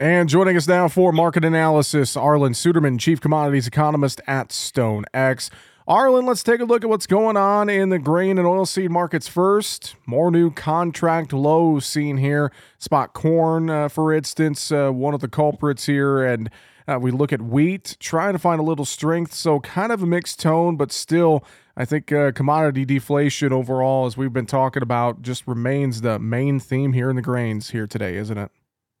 And joining us now for market analysis, Arlan Suderman, Chief Commodities Economist at StoneX. Arlan, let's take a look at what's going on in the grain and oilseed markets first. More new contract lows seen here. Spot corn, uh, for instance, uh, one of the culprits here. And uh, we look at wheat, trying to find a little strength. So, kind of a mixed tone, but still, I think uh, commodity deflation overall, as we've been talking about, just remains the main theme here in the grains here today, isn't it?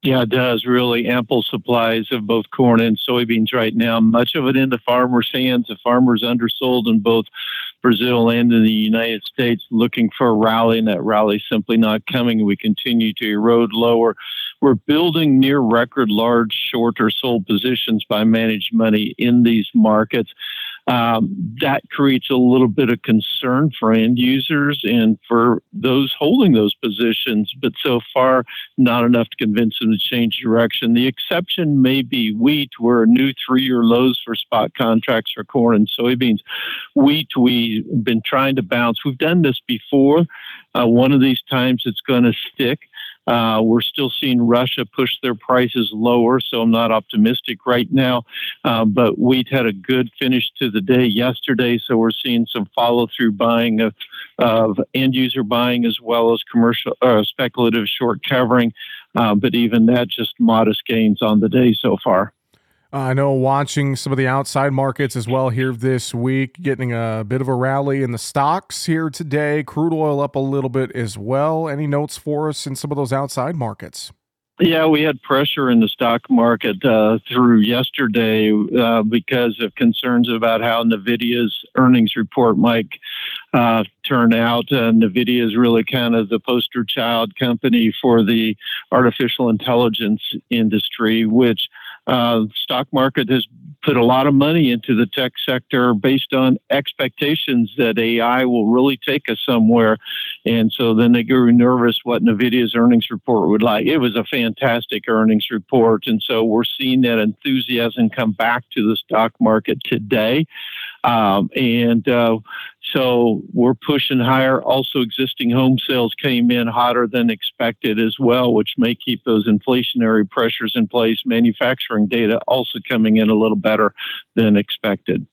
Yeah, it does. Really ample supplies of both corn and soybeans right now. Much of it in the farmers' hands. The farmers undersold in both Brazil and in the United States, looking for a rally, and that rally simply not coming. We continue to erode lower. We're building near record large short or sold positions by managed money in these markets um, that creates a little bit of concern for end users and for those holding those positions, but so far, not enough to convince them to change direction. The exception may be wheat, where new three year lows for spot contracts for corn and soybeans. Wheat, we've been trying to bounce. We've done this before. Uh, one of these times it's going to stick. Uh, we're still seeing Russia push their prices lower, so I'm not optimistic right now. Uh, but wheat had a good finish to the day yesterday, so we're seeing some follow through buying of, of end user buying as well as commercial uh, speculative short covering. Uh, but even that, just modest gains on the day so far. I know watching some of the outside markets as well here this week, getting a bit of a rally in the stocks here today. Crude oil up a little bit as well. Any notes for us in some of those outside markets? Yeah, we had pressure in the stock market uh, through yesterday uh, because of concerns about how NVIDIA's earnings report might uh, turn out. Uh, NVIDIA is really kind of the poster child company for the artificial intelligence industry, which uh, stock market has put a lot of money into the tech sector based on expectations that AI will really take us somewhere. And so then they grew nervous what NVIDIA's earnings report would like. It was a fantastic earnings report. And so we're seeing that enthusiasm come back to the stock market today. Um, and uh, so we're pushing higher. Also, existing home sales came in hotter than expected as well, which may keep those inflationary pressures in place. Manufacturing data also coming in a little better than expected.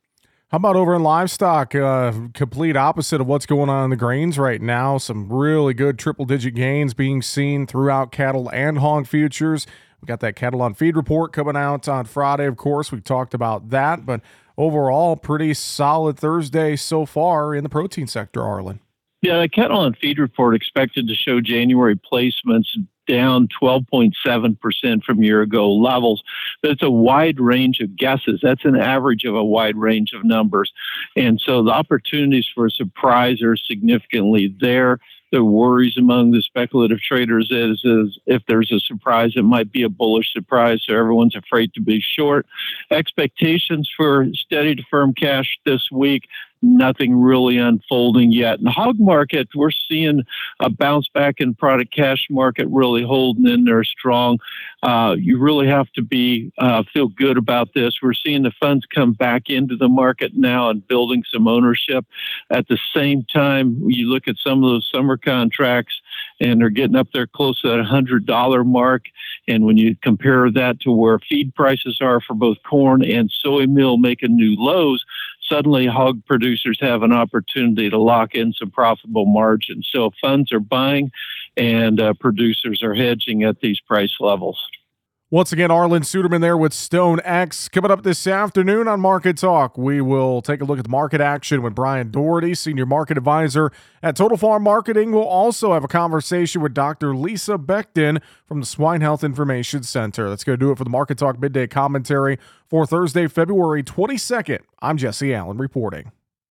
How about over in livestock? Uh, complete opposite of what's going on in the grains right now. Some really good triple digit gains being seen throughout cattle and hog futures. We got that cattle on feed report coming out on Friday, of course. We talked about that, but overall, pretty solid Thursday so far in the protein sector, Arlan. Yeah, the cattle on feed report expected to show January placements down 12.7% from year ago levels. But it's a wide range of guesses. That's an average of a wide range of numbers. And so the opportunities for a surprise are significantly there the worries among the speculative traders is, is if there's a surprise, it might be a bullish surprise, so everyone's afraid to be short. Expectations for steady to firm cash this week nothing really unfolding yet. In the hog market, we're seeing a bounce back in product cash market really holding in there strong. Uh, you really have to be uh, feel good about this. We're seeing the funds come back into the market now and building some ownership. At the same time, you look at some of those summer contracts and they're getting up there close to that $100 mark. And when you compare that to where feed prices are for both corn and soy meal making new lows, suddenly hog producers have an opportunity to lock in some profitable margins. So funds are buying and uh, producers are hedging at these price levels. Once again, Arlan Suderman there with StoneX. Coming up this afternoon on Market Talk, we will take a look at the market action with Brian Doherty, Senior Market Advisor at Total Farm Marketing. We'll also have a conversation with Dr. Lisa Becton from the Swine Health Information Center. That's going to do it for the Market Talk Midday Commentary for Thursday, February 22nd. I'm Jesse Allen reporting.